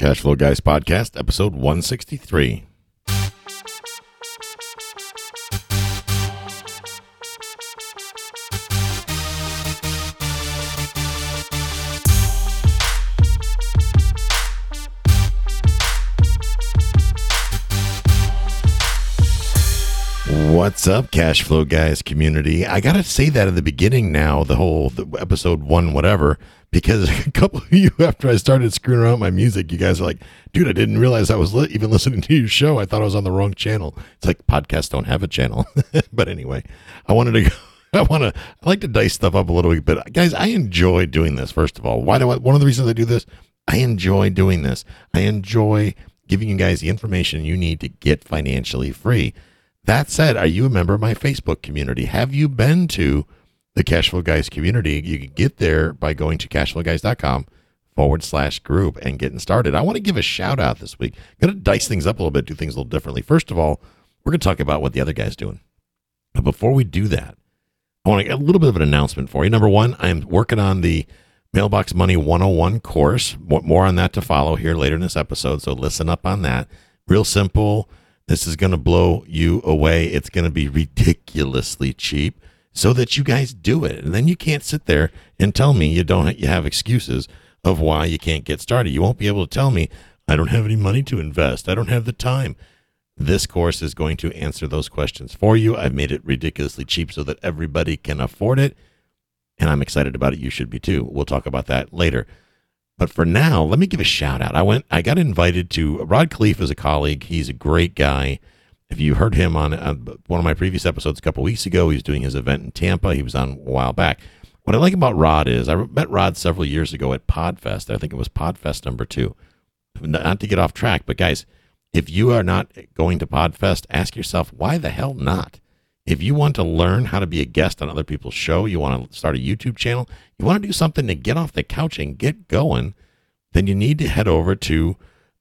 Cashflow Guys Podcast, episode 163. What's up, cash flow guys community? I gotta say that in the beginning now, the whole the episode one, whatever, because a couple of you after I started screwing around my music, you guys are like, dude, I didn't realize I was li- even listening to your show. I thought I was on the wrong channel. It's like podcasts don't have a channel. but anyway, I wanted to go. I want to. I like to dice stuff up a little bit, but guys, I enjoy doing this. First of all, why do I? One of the reasons I do this, I enjoy doing this. I enjoy giving you guys the information you need to get financially free. That said, are you a member of my Facebook community? Have you been to the Cashflow Guys community? You can get there by going to cashflowguys.com forward slash group and getting started. I want to give a shout out this week. I'm going to dice things up a little bit, do things a little differently. First of all, we're going to talk about what the other guy's doing. But before we do that, I want to get a little bit of an announcement for you. Number one, I'm working on the Mailbox Money 101 course. More on that to follow here later in this episode. So listen up on that. Real simple this is going to blow you away. It's going to be ridiculously cheap so that you guys do it. And then you can't sit there and tell me you don't you have excuses of why you can't get started. You won't be able to tell me I don't have any money to invest. I don't have the time. This course is going to answer those questions for you. I've made it ridiculously cheap so that everybody can afford it. And I'm excited about it. You should be too. We'll talk about that later. But for now, let me give a shout out. I went, I got invited to Rod Khleif is a colleague. He's a great guy. If you heard him on uh, one of my previous episodes a couple weeks ago, he was doing his event in Tampa. He was on a while back. What I like about Rod is I met Rod several years ago at Podfest. I think it was Podfest number two. Not to get off track, but guys, if you are not going to Podfest, ask yourself, why the hell not? If you want to learn how to be a guest on other people's show, you want to start a YouTube channel, you want to do something to get off the couch and get going, then you need to head over to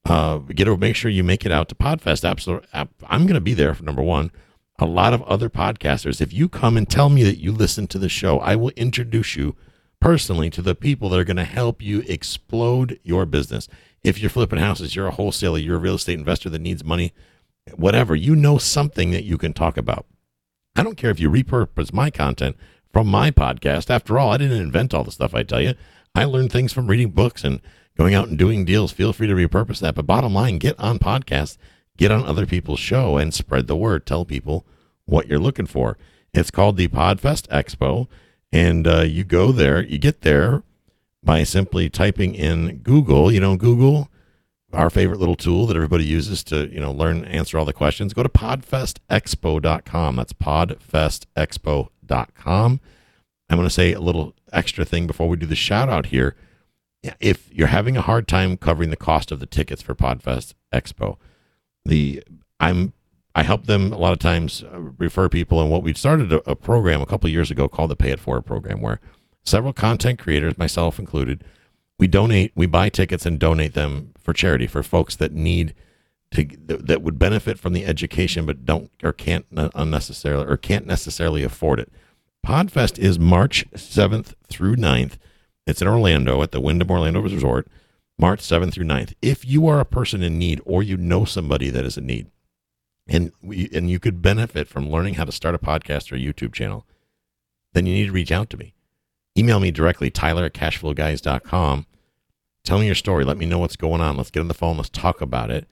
uh, get over, make sure you make it out to Podfest. Absolutely, I'm going to be there for number one. A lot of other podcasters. If you come and tell me that you listen to the show, I will introduce you personally to the people that are going to help you explode your business. If you're flipping houses, you're a wholesaler, you're a real estate investor that needs money, whatever, you know something that you can talk about. I don't care if you repurpose my content from my podcast. After all, I didn't invent all the stuff I tell you. I learned things from reading books and going out and doing deals. Feel free to repurpose that. But bottom line, get on podcasts, get on other people's show, and spread the word. Tell people what you're looking for. It's called the Podfest Expo. And uh, you go there, you get there by simply typing in Google. You know, Google our favorite little tool that everybody uses to, you know, learn, answer all the questions, go to podfestexpo.com. That's podfestexpo.com. I'm going to say a little extra thing before we do the shout out here. If you're having a hard time covering the cost of the tickets for Podfest Expo, the I'm I help them a lot of times uh, refer people and what we started a, a program a couple years ago called the Pay It Forward program where several content creators, myself included, we donate, we buy tickets and donate them for charity for folks that need to that would benefit from the education but don't or can't uh, unnecessarily or can't necessarily afford it. Podfest is March 7th through 9th. It's in Orlando at the Wyndham Orlando Resort, March 7th through 9th. If you are a person in need or you know somebody that is in need and we, and you could benefit from learning how to start a podcast or a YouTube channel, then you need to reach out to me. Email me directly, tyler at cashflowguys.com Tell me your story. Let me know what's going on. Let's get on the phone. Let's talk about it.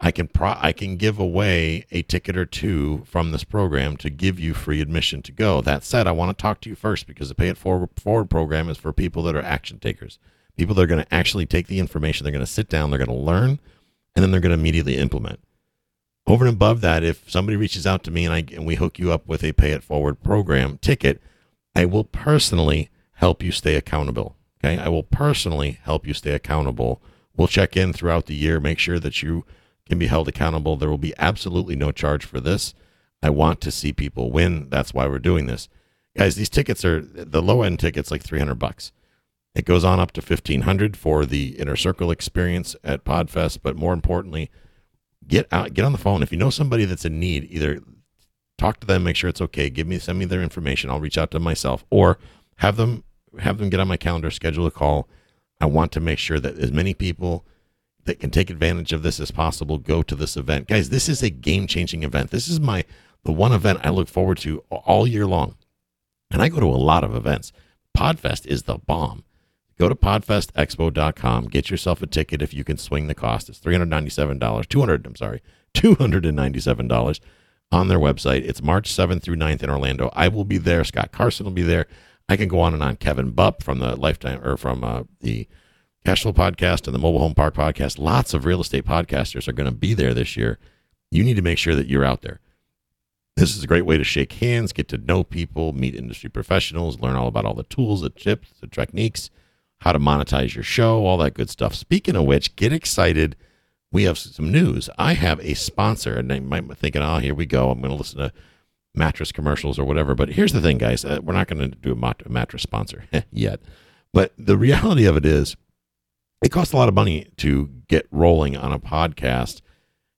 I can pro- I can give away a ticket or two from this program to give you free admission to go. That said, I want to talk to you first because the Pay It Forward, forward program is for people that are action takers, people that are going to actually take the information. They're going to sit down. They're going to learn, and then they're going to immediately implement. Over and above that, if somebody reaches out to me and I and we hook you up with a Pay It Forward program ticket, I will personally help you stay accountable. Okay. I will personally help you stay accountable. We'll check in throughout the year, make sure that you can be held accountable. There will be absolutely no charge for this. I want to see people win. That's why we're doing this. Guys, these tickets are the low end tickets like 300 bucks. It goes on up to 1500 for the inner circle experience at Podfest, but more importantly, get out get on the phone if you know somebody that's in need, either talk to them, make sure it's okay, give me send me their information, I'll reach out to them myself or have them have them get on my calendar, schedule a call. I want to make sure that as many people that can take advantage of this as possible, go to this event. Guys, this is a game changing event. This is my the one event I look forward to all year long. And I go to a lot of events. Podfest is the bomb. Go to podfestexpo.com, get yourself a ticket if you can swing the cost. It's $397, 200, I'm sorry, $297 on their website. It's March 7th through 9th in Orlando. I will be there. Scott Carson will be there. I can go on and on. Kevin Bupp from the Lifetime or from uh, the Cashflow podcast and the Mobile Home Park podcast. Lots of real estate podcasters are going to be there this year. You need to make sure that you're out there. This is a great way to shake hands, get to know people, meet industry professionals, learn all about all the tools, the tips, the techniques, how to monetize your show, all that good stuff. Speaking of which, get excited. We have some news. I have a sponsor, and be thinking, oh, here we go. I'm going to listen to mattress commercials or whatever. But here's the thing, guys. Uh, we're not going to do a, mat- mattress sponsor yet. But the reality of it is, it costs a lot of money to get rolling on a podcast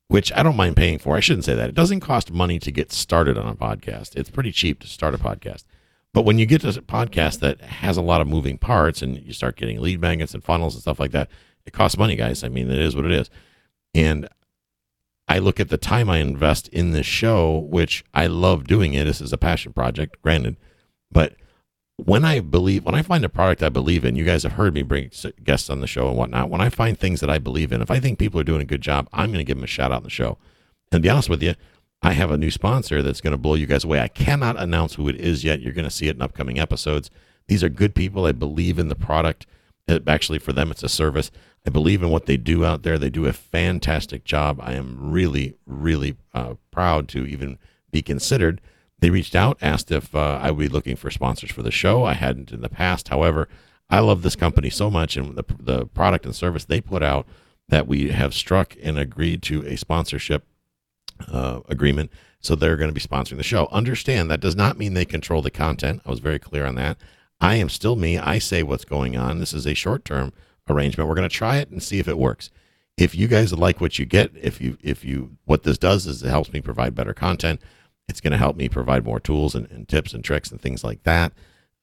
which I don't mind paying for. I shouldn't say that. It doesn't cost money to get started on a podcast. It's pretty cheap to start a podcast. But when you get to a podcast that has a lot of moving parts and you start getting lead magnets and funnels and stuff like that, it costs money, guys. I mean, it is what it is. And I look at the time I invest in this show, which I love doing it. This is a passion project, granted. But when I believe, when I find a product I believe in, you guys have heard me bring guests on the show and whatnot. When I find things that I believe in, if I think people are doing a good job, I'm going to give them a shout out on the show. And be honest with you, I have a new sponsor that's going to blow you guys away. I cannot announce who it is yet. You're going to see it in upcoming episodes. These are good people. I believe in the product. It, actually, for them, it's a service. I believe in what they do out there. They do a fantastic job. I am really, really uh, proud to even be considered they reached out, asked if uh, I would be looking for sponsors for the show. I hadn't in the past. However, I love this company so much and the, the product and service they put out that we have struck and agreed to a sponsorship uh, agreement. So they're going to be sponsoring the show. Understand that does not mean they control the content. I was very clear on that. I am still me. I say what's going on. This is a short term arrangement. We're going to try it and see if it works. If you guys like what you get, if you if you what this does is it helps me provide better content. It's going to help me provide more tools and, and, tips and tricks and things like that.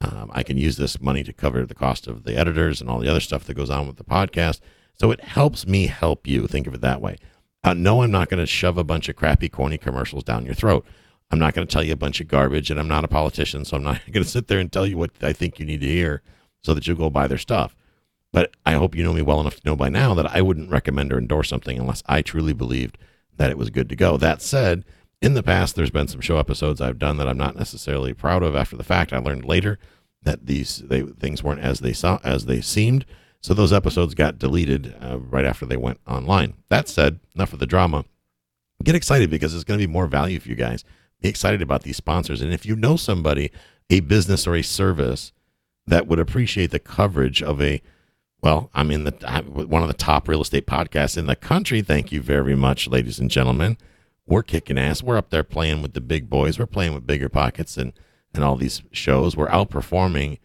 Um, I can use this money to cover the cost of the editors and all the other stuff that goes on with the podcast. So it helps me help you. Think of it that way. Uh, no, I'm not going to shove a bunch of crappy, corny commercials down your throat. I'm not going to tell you a bunch of garbage, and I'm not a politician, so I'm not going to sit there and tell you what I think you need to hear so that you'll go buy their stuff. But I hope you know me well enough to know by now that I wouldn't recommend or endorse something unless I truly believed that it was good to go. That said, in the past, there's been some show episodes I've done that I'm not necessarily proud of after the fact. I learned later that these they, things weren't as they saw as they seemed. So those episodes got deleted uh, right after they went online. That said, enough of the drama. Get excited because it's going to be more value for you guys. Be excited about these sponsors. And if you know somebody, a business or a service that would appreciate the coverage of a, well, I'm in the one of the top real estate podcasts in the country. Thank you very much, ladies and gentlemen we're kicking ass. We're up there playing with the big boys. We're playing with BiggerPockets and and all these shows. We're outperforming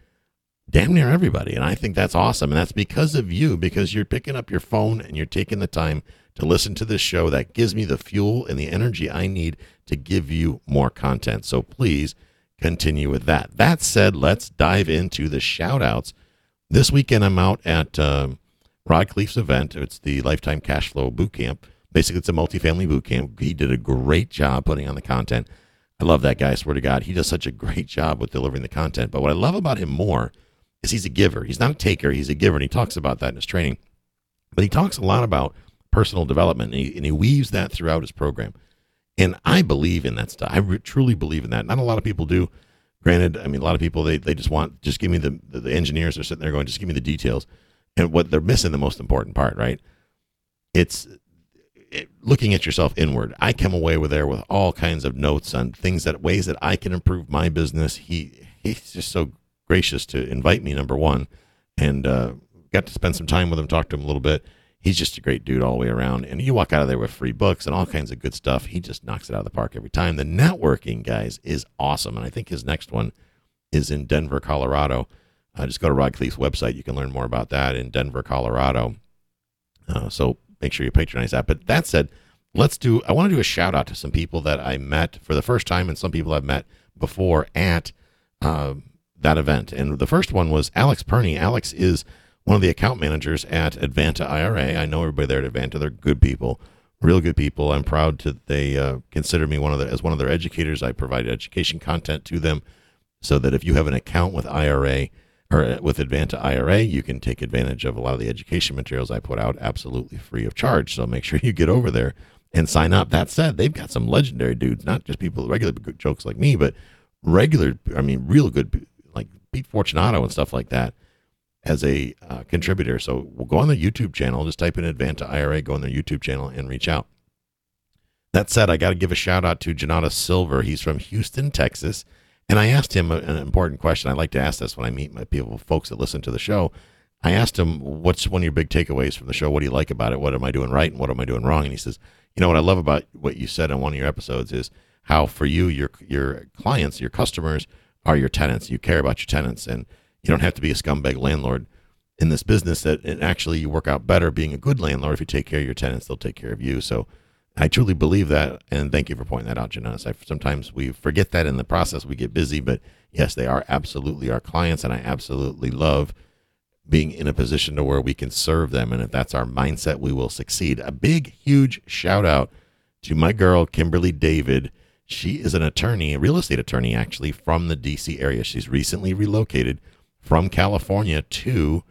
damn near everybody, and I think that's awesome. And that's because of you, because you're picking up your phone and you're taking the time to listen to this show. That gives me the fuel and the energy I need to give you more content. So please continue with that. That said, let's dive into the shout outs. This weekend, I'm out at um, Rod Khleif's event. It's the Lifetime Cash Flow Boot Camp Basically, it's a multifamily boot camp. He did a great job putting on the content. I love that guy. I swear to God, he does such a great job with delivering the content. But what I love about him more is he's a giver. He's not a taker. He's a giver, and he talks about that in his training. But he talks a lot about personal development, and he, and he weaves that throughout his program. And I believe in that stuff. I re- truly believe in that. Not a lot of people do. Granted, I mean, a lot of people they, they just want just give me the, the engineers are sitting there going, just give me the details, and what they're missing the most important part, right? It's it, looking at yourself inward, I come away with there with all kinds of notes on things that ways that I can improve my business. He he's just so gracious to invite me. Number one, and uh, got to spend some time with him, talk to him a little bit. He's just a great dude all the way around. And you walk out of there with free books and all kinds of good stuff. He just knocks it out of the park every time. The networking, guys, is awesome. And I think his next one is in Denver, Colorado. Uh, just go to Rod Khleif's website. You can learn more about that in Denver, Colorado. Uh, so make sure you patronize that. But that said, let's do. I want to do a shout out to some people that I met for the first time, and some people I've met before at uh, that event. And the first one was Alex Perney. Alex is one of the account managers at Advanta IRA. I know everybody there at Advanta. They're good people, real good people. I'm proud to they uh, consider me one of the as one of their educators. I provide education content to them, so that if you have an account with IRA or uh, with Advanta IRA, you can take advantage of a lot of the education materials I put out absolutely free of charge. So make sure you get over there and sign up. That said, they've got some legendary dudes, not just people regular jokes like me, but regular. I mean, real good like Pete Fortunato and stuff like that as a uh, contributor. So we'll go on their YouTube channel, just type in Advanta IRA, go on their YouTube channel and reach out. That said, I got to give a shout out to Janata Silver. He's from Houston, Texas. And I asked him an important question. I like to ask this when I meet my people, folks that listen to the show. I asked him, What's one of your big takeaways from the show? What do you like about it? What am I doing right and what am I doing wrong? And he says, You know, what I love about what you said on one of your episodes is how for you, your, your clients, your customers are your tenants. You care about your tenants and you don't have to be a scumbag landlord in this business that it actually you work out better being a good landlord. If you take care of your tenants, they'll take care of you. So I truly believe that, and thank you for pointing that out, Janice. I, sometimes we forget that in the process. We get busy, but yes, they are absolutely our clients, and I absolutely love being in a position to where we can serve them. And if that's our mindset, we will succeed. A big, huge shout out to my girl, Kimberly David. She is an attorney, a real estate attorney, actually, from the DC area. She's recently relocated from California to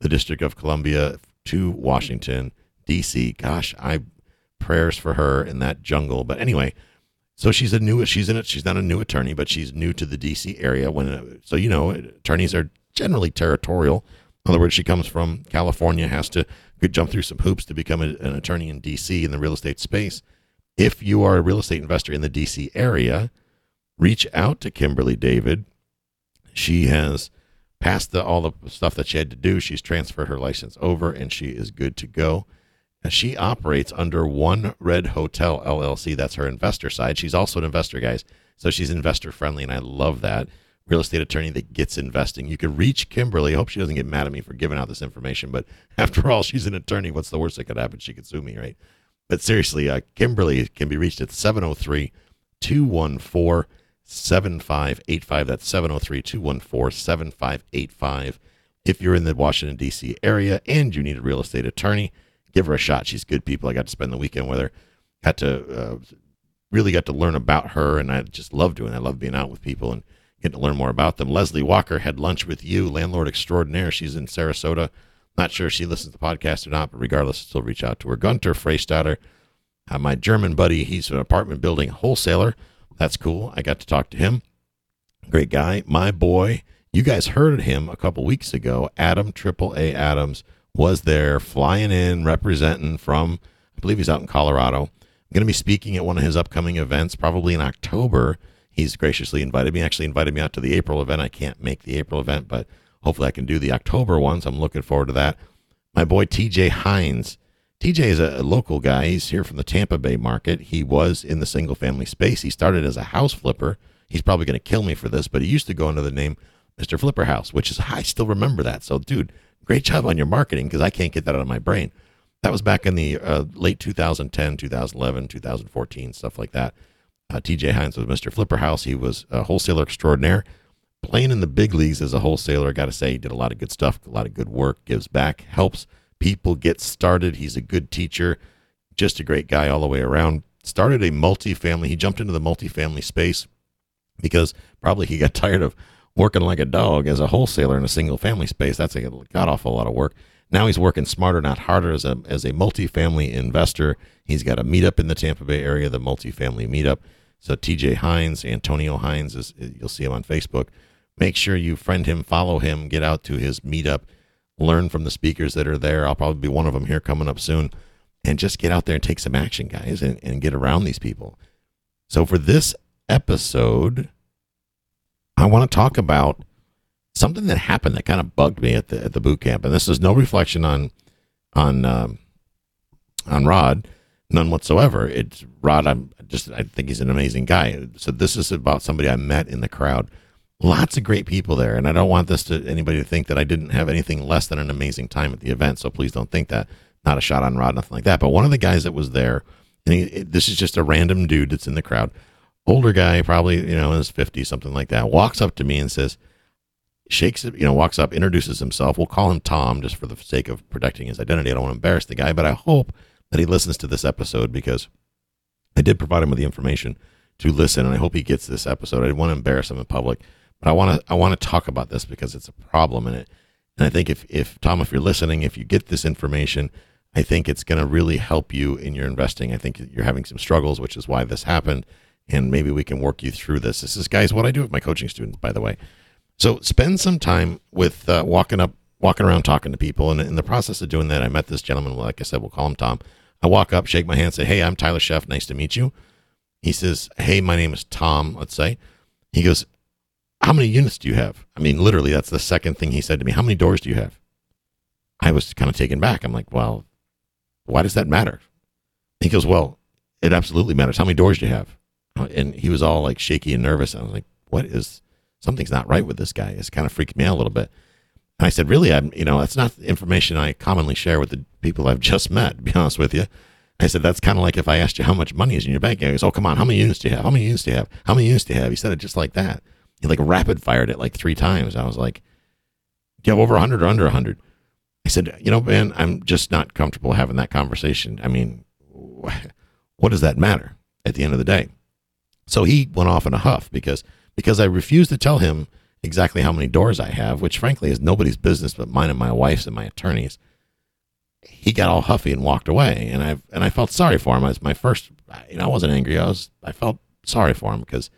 the District of Columbia to Washington, D.C. Gosh, I prayers for her in that jungle. But anyway, so she's a new she's in it. She's not a new attorney, but she's new to the D.C. area. When so you know attorneys are generally territorial. In other words, she comes from California, has to jump through some hoops to become a, an attorney in D.C. in the real estate space. If you are a real estate investor in the D.C. area, reach out to Kimberly David. She has passed the, all the stuff that she had to do. She's transferred her license over and she is good to go. And she operates under One Red Hotel LLC. That's her investor side. She's also an investor, guys. So she's investor friendly, and I love that. Real estate attorney that gets investing. You can reach Kimberly. I hope she doesn't get mad at me for giving out this information, but after all, she's an attorney. What's the worst that could happen? She could sue me, right? But seriously, uh, Kimberly can be reached at 703 214 7585. That's 703 214 7585. If you're in the Washington, D.C. area and you need a real estate attorney, give her a shot. She's good people. I got to spend the weekend with her. Got to uh, really got to learn about her, and I just love doing. It. I love being out with people and getting to learn more about them. Leslie Walker had lunch with you, landlord extraordinaire. She's in Sarasota. Not sure if she listens to the podcast or not, but regardless, still reach out to her. Gunter Freistadter, uh, my German buddy. He's an apartment building wholesaler that's cool. I got to talk to him. Great guy. My boy, you guys heard him a couple weeks ago. Adam Triple A Adams was there flying in, representing from, I believe he's out in Colorado. I'm going to be speaking at one of his upcoming events, probably in October. He's graciously invited me, actually invited me out to the April event. I can't make the April event, but hopefully I can do the October ones. I'm looking forward to that. My boy TJ Hines TJ is a local guy. He's here from the Tampa Bay market. He was in the single family space. He started as a house flipper. He's probably going to kill me for this, but he used to go under the name Mr. Flipper House, which is, I still remember that. So, dude, great job on your marketing because I can't get that out of my brain. That was back in the uh, late 2010, 2011, 2014, stuff like that. Uh, TJ Hines was Mr. Flipper House. He was a wholesaler extraordinaire. Playing in the big leagues as a wholesaler, I got to say, he did a lot of good stuff, a lot of good work, gives back, helps people get started. He's a good teacher, just a great guy all the way around. Started a multifamily. He jumped into the multifamily space because probably he got tired of working like a dog as a wholesaler in a single family space. That's a god awful lot of work. Now he's working smarter, not harder, as a as a multifamily investor. He's got a meetup in the Tampa Bay area, the multifamily meetup. So TJ Hines, Antonio Hines is you'll see him on Facebook. Make sure you friend him, follow him, get out to his meetup learn from the speakers that are there. I'll probably be one of them here coming up soon. And just get out there and take some action, guys, and, and get around these people. So for this episode, I want to talk about something that happened that kind of bugged me at the at the boot camp. And this is no reflection on on um, on Rod, none whatsoever. It's Rod. I'm just I think he's an amazing guy. So this is about somebody I met in the crowd lots of great people there and i don't want this to anybody to think that i didn't have anything less than an amazing time at the event so please don't think that not a shot on rod nothing like that but one of the guys that was there and he, this is just a random dude that's in the crowd older guy probably you know in his 50s something like that walks up to me and says shakes it, you know, walks up, introduces himself. We'll call him Tom just for the sake of protecting his identity. I don't want to embarrass the guy, but I hope that he listens to this episode because I did provide him with the information to listen, and I hope he gets this episode. I didn't want to embarrass him in public, but I want to I want to talk about this because it's a problem in it. And I think if if Tom, if you're listening, if you get this information, I think it's going to really help you in your investing. I think you're having some struggles, which is why this happened, and maybe we can work you through this. This is guys what I do with my coaching students, by the way. So spend some time with uh, walking up, walking around, talking to people. And in the process of doing that, I met this gentleman. Like I said, we'll call him Tom. I walk up, shake my hand, say, "Hey, I'm Tyler Sheff. Nice to meet you." He says, "Hey, my name is Tom." Let's say. He goes, "How many units do you have?" I mean, literally, that's the second thing he said to me. "How many doors do you have?" I was kind of taken back. I'm like, "Well, why does that matter?" He goes, "Well, it absolutely matters. How many doors do you have?" And he was all like shaky and nervous. I was like, "What is?" something's not right with this guy. It's kind of freaked me out a little bit. And I said, really, I'm, you know, that's not information I commonly share with the people I've just met, to be honest with you. I said, that's kind of like if I asked you how much money is in your bank. He goes, oh, come on. How many units do you have? How many units do you have? How many units do you have? He said it just like that. He like rapid fired it like three times. I was like, do you have over 100 or under 100? I said, you know, man, I'm just not comfortable having that conversation. I mean, what does that matter at the end of the day? So he went off in a huff because because I refused to tell him exactly how many doors I have, which frankly is nobody's business but mine and my wife's and my attorney's. He got all huffy and walked away, and I and I felt sorry for him. As my first, you know, I wasn't angry. I was I felt sorry for him because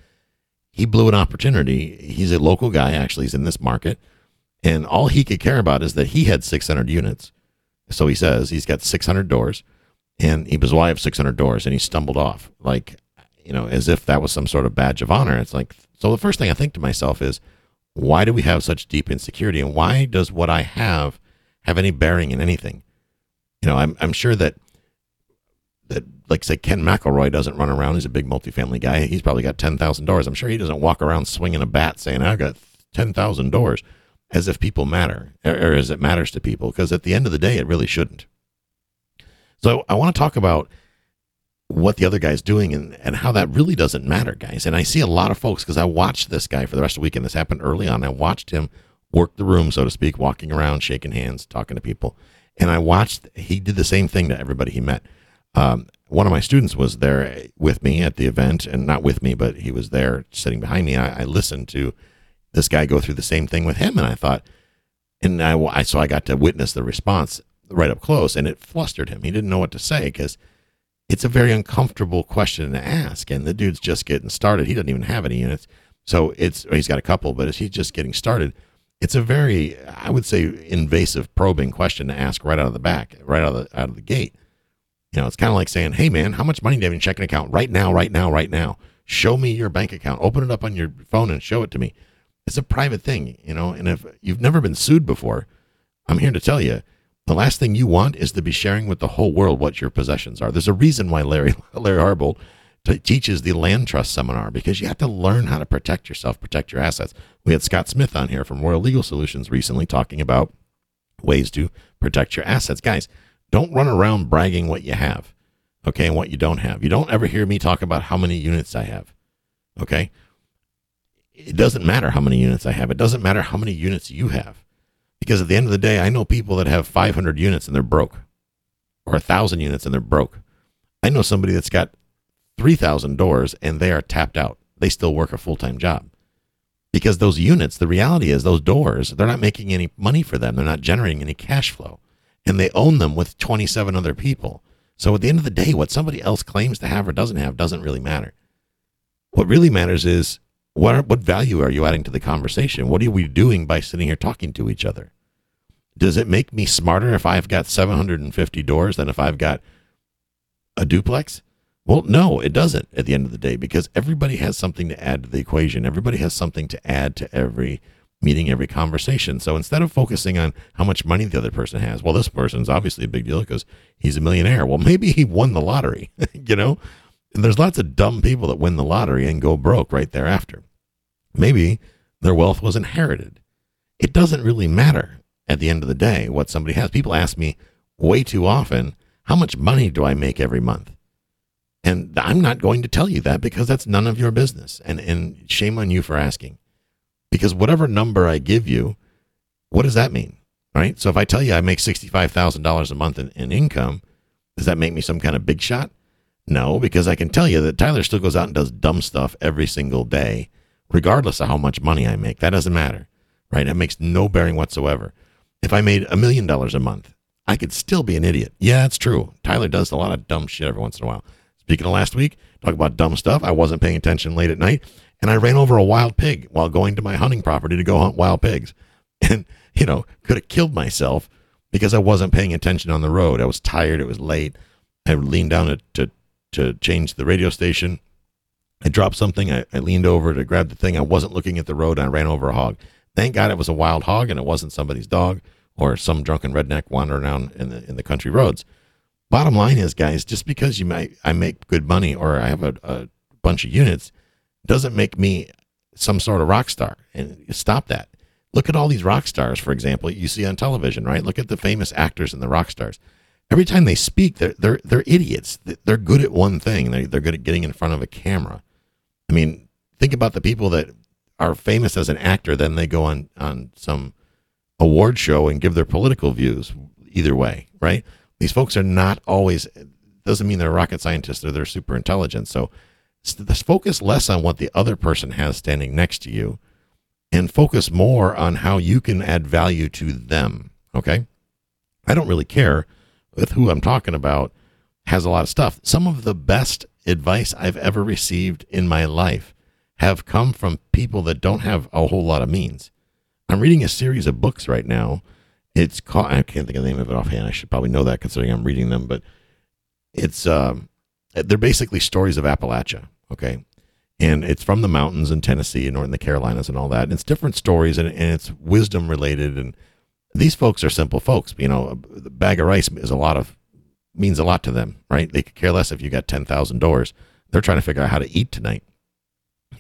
he blew an opportunity. He's a local guy, actually. He's in this market, and all he could care about is that he had 600 units. So he says he's got 600 doors, and he was, well, I have 600 doors, and he stumbled off like, you know, as if that was some sort of badge of honor. It's like so the first thing I think to myself is, why do we have such deep insecurity, and why does what I have have any bearing in anything? You know, I'm I'm sure that that like say Ken McElroy doesn't run around. He's a big multifamily guy. He's probably got ten thousand doors. I'm sure he doesn't walk around swinging a bat saying I've got ten thousand doors, as if people matter or, or as it matters to people. Because at the end of the day, it really shouldn't. So I want to talk about what the other guy's doing and, and how that really doesn't matter, guys. And I see a lot of folks because I watched this guy for the rest of the weekend. This happened early on. I watched him work the room, so to speak, walking around, shaking hands, talking to people. And I watched, he did the same thing to everybody he met. Um, one of my students was there with me at the event, and not with me, but he was there sitting behind me. I, I listened to this guy go through the same thing with him, and I thought, and I, I so I got to witness the response right up close, and it flustered him. He didn't know what to say because it's a very uncomfortable question to ask. And the dude's just getting started. He doesn't even have any units. So it's, he's got a couple, but he's just getting started. It's a very, I would say, invasive, probing question to ask right out of the back, right out of the, out of the gate. Know, it's kind of like saying, hey, man, how much money do you have in your checking account right now, right now, right now? Show me your bank account. Open it up on your phone and show it to me. It's a private thing, you know, and if you've never been sued before, I'm here to tell you the last thing you want is to be sharing with the whole world what your possessions are. There's a reason why Larry Larry Harbolt t- teaches the land trust seminar because you have to learn how to protect yourself, protect your assets. We had Scott Smith on here from Royal Legal Solutions recently talking about ways to protect your assets. Guys, don't run around bragging what you have, okay, and what you don't have. You don't ever hear me talk about how many units I have, okay? It doesn't matter how many units I have. It doesn't matter how many units you have. Because at the end of the day, I know people that have 500 units and they're broke, or 1,000 units and they're broke. I know somebody that's got 3,000 doors and they are tapped out. They still work a full time job. Because those units, the reality is those doors, they're not making any money for them. They're not generating any cash flow. And they own them with 27 other people. So at the end of the day, what somebody else claims to have or doesn't have doesn't really matter. What really matters is what are, what value are you adding to the conversation? What are we doing by sitting here talking to each other? Does it make me smarter if I've got 750 doors than if I've got a duplex? Well, no, it doesn't at the end of the day because everybody has something to add to the equation. Everybody has something to add to every meeting, every conversation. So instead of focusing on how much money the other person has, well, this person's obviously a big deal because he's a millionaire. Well, maybe he won the lottery, you know? And there's lots of dumb people that win the lottery and go broke right thereafter. Maybe their wealth was inherited. It doesn't really matter at the end of the day what somebody has. People ask me way too often, how much money do I make every month? And I'm not going to tell you that because that's none of your business. And, and shame on you for asking. Because whatever number I give you, what does that mean? Right. So if I tell you I make $65,000 a month in, in income, does that make me some kind of big shot? No, because I can tell you that Tyler still goes out and does dumb stuff every single day, regardless of how much money I make. That doesn't matter, right? It makes no bearing whatsoever. If I made a million dollars a month, I could still be an idiot. Yeah, it's true. Tyler does a lot of dumb shit every once in a while. Speaking of last week, talk about dumb stuff. I wasn't paying attention late at night, and I ran over a wild pig while going to my hunting property to go hunt wild pigs. And, you know, could have killed myself because I wasn't paying attention on the road. I was tired. It was late. I leaned down to, to, to change the radio station. I dropped something. I, I leaned over to grab the thing. I wasn't looking at the road and I ran over a hog. Thank God it was a wild hog and it wasn't somebody's dog or some drunken redneck wandering around in the in the country roads. Bottom line is, guys, just because you might I make good money or I have a, a bunch of units doesn't make me some sort of rock star. And stop that. Look at all these rock stars, for example, you see on television, right? Look at the famous actors and the rock stars. Every time they speak, they're they're they're idiots. They're good at one thing. They're, they're good at getting in front of a camera. I mean, think about the people that are famous as an actor, then they go on on some award show and give their political views. Either way, right? These folks are not always. Doesn't mean they're rocket scientists or they're super intelligent. So, focus less on what the other person has standing next to you, and focus more on how you can add value to them. Okay, I don't really care with who I'm talking about has a lot of stuff. Some of the best advice I've ever received in my life have come from people that don't have a whole lot of means. I'm reading a series of books right now. It's called, I can't think of the name of it offhand. I should probably know that considering I'm reading them, but it's, um, they're basically stories of Appalachia. Okay. And it's from the mountains in Tennessee and in the Carolinas and all that. And it's different stories and, and it's wisdom related. And these folks are simple folks. You know, a bag of rice is a lot of, means a lot to them, right? They could care less if you got 10,000 doors. They're trying to figure out how to eat tonight.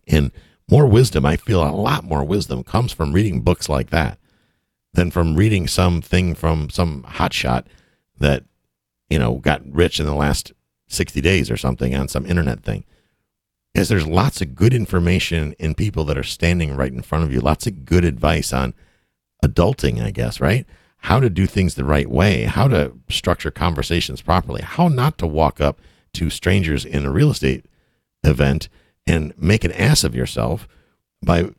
And more wisdom, I feel a lot more wisdom comes from reading books like that than from reading something from some hotshot that, you know, got rich in the last 60 days or something on some internet thing. Because there's lots of good information in people that are standing right in front of you, lots of good advice on adulting, I guess, right? How to do things the right way, how to structure conversations properly, how not to walk up to strangers in a real estate event and make an ass of yourself by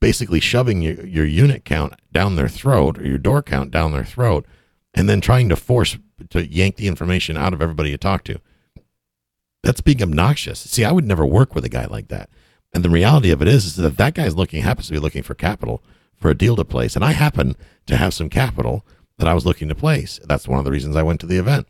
basically shoving your, your unit count down their throat or your door count down their throat and then trying to force to yank the information out of everybody you talk to. That's being obnoxious. See, I would never work with a guy like that. And the reality of it is, is that that guy's looking, happens to be looking for capital for a deal to place. And I happen to have some capital that I was looking to place. That's one of the reasons I went to the event.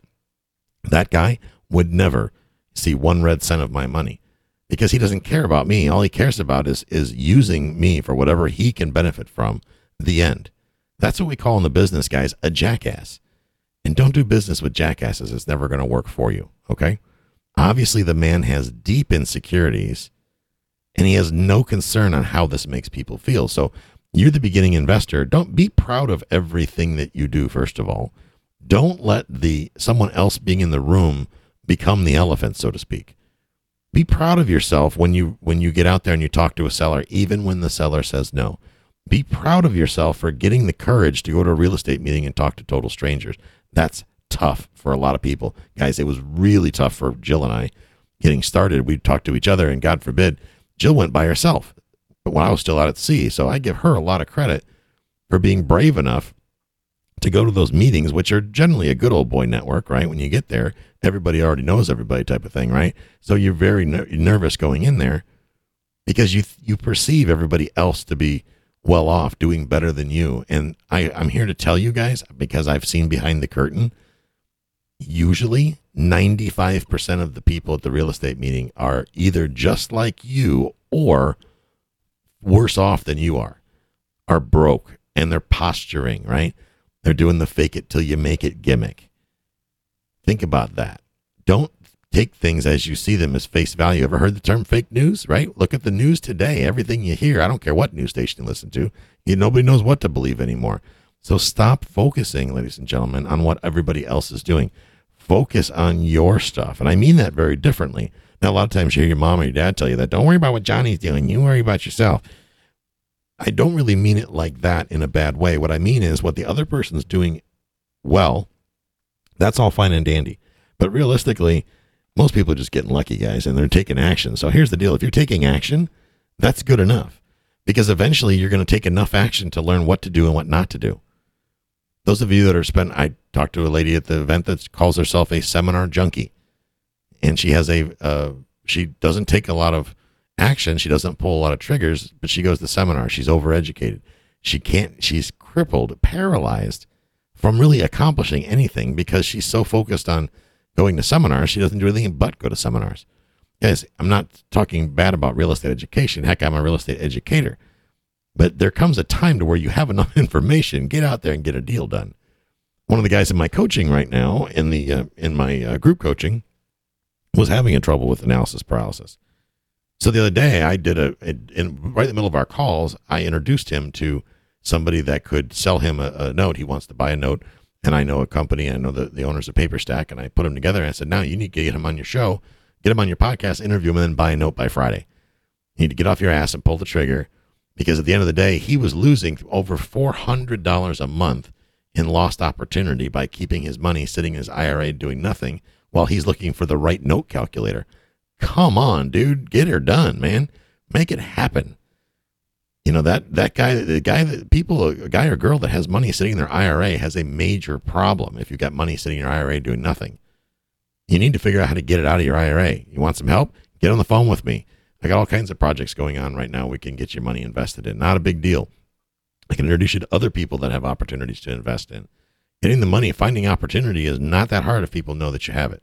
That guy would never see one red cent of my money because he doesn't care about me. All he cares about is is using me for whatever he can benefit from. The end. That's what we call in the business, guys, a jackass. And don't do business with jackasses. It's never going to work for you. Okay. Obviously, the man has deep insecurities and he has no concern on how this makes people feel. So, you're the beginning investor. Don't be proud of everything that you do, first of all. Don't let the someone else being in the room become the elephant, so to speak be proud of yourself when you when you get out there and you talk to a seller even when the seller says no be proud of yourself for getting the courage to go to a real estate meeting and talk to total strangers that's tough for a lot of people guys it was really tough for jill and i getting started we talked to each other and god forbid jill went by herself but when i was still out at sea so i give her a lot of credit for being brave enough to go to those meetings, which are generally a good old boy network, right? When you get there, everybody already knows everybody type of thing, right? So you're very ner- nervous going in there because you you perceive everybody else to be well off, doing better than you. And I, I'm here to tell you guys because I've seen behind the curtain. Usually, 95% of the people at the real estate meeting are either just like you or worse off than you are, are broke and they're posturing, right? They're doing the fake it till you make it gimmick. Think about that. Don't take things as you see them as face value. Ever heard the term fake news? Right? Look at the news today. Everything you hear, I don't care what news station you listen to, you nobody knows what to believe anymore. So stop focusing, ladies and gentlemen, on what everybody else is doing. Focus on your stuff. And I mean that very differently. Now, a lot of times you hear your mom or your dad tell you that. Don't worry about what Johnny's doing. You worry about yourself. I don't really mean it like that in a bad way. What I mean is what the other person's doing well, that's all fine and dandy. But realistically, most people are just getting lucky, guys, and they're taking action. So here's the deal if you're taking action, that's good enough because eventually you're going to take enough action to learn what to do and what not to do. Those of you that are spent, I talked to a lady at the event that calls herself a seminar junkie, and she has a, uh, she doesn't take a lot of action. She doesn't pull a lot of triggers, but she goes to seminars. She's overeducated. She can't, she's crippled, paralyzed from really accomplishing anything because she's so focused on going to seminars. She doesn't do anything but go to seminars. Guys, I'm not talking bad about real estate education. Heck, I'm a real estate educator. But there comes a time to where you have enough information, get out there and get a deal done. One of the guys in my coaching right now, in the uh, in my uh, group coaching, was having a trouble with analysis paralysis. So the other day, I did a in right in the middle of our calls, I introduced him to somebody that could sell him a, a note. He wants to buy a note, and I know a company, I know the, the owners of Paperstac, and I put them together. And I said, now you need to get him on your show, get him on your podcast, interview him, and then buy a note by Friday. You need to get off your ass and pull the trigger because at the end of the day, he was losing over $400 a month in lost opportunity by keeping his money sitting in his IRA doing nothing while he's looking for the right note calculator. Come on, dude, get her done, man. Make it happen. You know that that guy, the guy that people, a guy or girl that has money sitting in their IRA has a major problem. If you've got money sitting in your IRA doing nothing, you need to figure out how to get it out of your IRA. You want some help? Get on the phone with me. I got all kinds of projects going on right now. We can get your money invested in. Not a big deal. I can introduce you to other people that have opportunities to invest in. Getting the money, finding opportunity is not that hard if people know that you have it.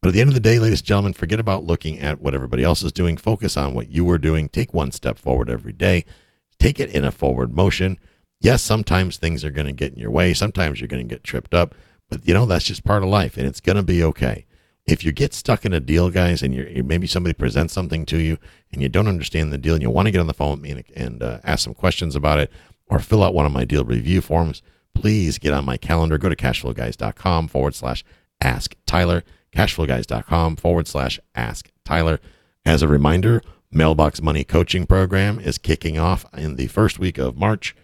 But at the end of the day, ladies and gentlemen, forget about looking at what everybody else is doing. Focus on what you are doing. Take one step forward every day. Take it in a forward motion. Yes, sometimes things are going to get in your way. Sometimes you're going to get tripped up, but you know, that's just part of life and it's going to be okay. If you get stuck in a deal, guys, and you're, maybe somebody presents something to you and you don't understand the deal and you want to get on the phone with me and, and uh, ask some questions about it or fill out one of my deal review forms, please get on my calendar. Go to cashflowguys.com forward slash ask Tyler cashflowguys.com forward slash ask Tyler. As a reminder, Mailbox Money Coaching Program is kicking off in the first week of March.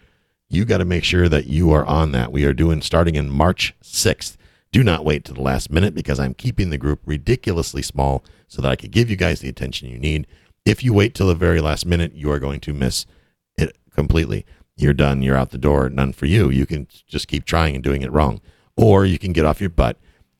You got to make sure that you are on that. We are doing starting in March 6th. Do not wait to the last minute because I'm keeping the group ridiculously small so that I can give you guys the attention you need. If you wait till the very last minute, you are going to miss it completely. You're done. You're out the door. None for you. You can just keep trying and doing it wrong. Or you can get off your butt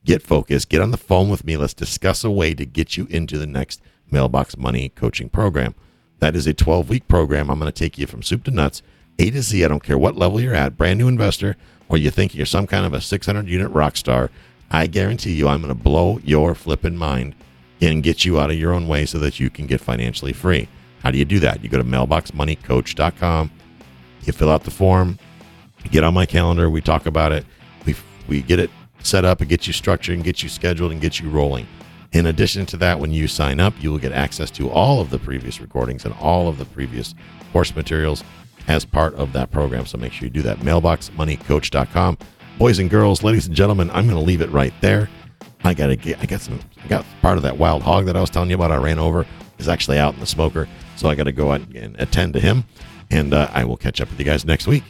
get focused, get on the phone with me. Let's discuss a way to get you into the next mailbox money coaching program. That is a 12 week program. I'm going to take you from soup to nuts, A to Z. I don't care what level you're at, brand new investor, or you think you're some kind of a 600 unit rock star. I guarantee you, I'm going to blow your flipping mind and get you out of your own way so that you can get financially free. How do you do that? You go to mailboxmoneycoach.com, you fill out the form, get on my calendar, we talk about it, we, we get it set up and get you structured and get you scheduled and get you rolling. In addition to that, when you sign up, you will get access to all of the previous recordings and all of the previous course materials as part of that program. So make sure you do that. Mailboxmoneycoach.com. Boys and girls, ladies and gentlemen, I'm going to leave it right there. I got to get, I got some, I got part of that wild hog that I was telling you about. I ran over is actually out in the smoker. So I got to go out and attend to him. And uh, I will catch up with you guys next week.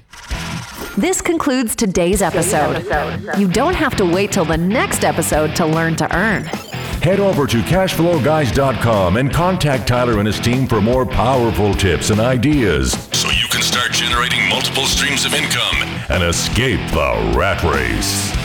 This concludes today's episode. You don't have to wait till the next episode to learn to earn. Head over to cashflowguys.com and contact Tyler and his team for more powerful tips and ideas generating multiple streams of income and escape the rat race.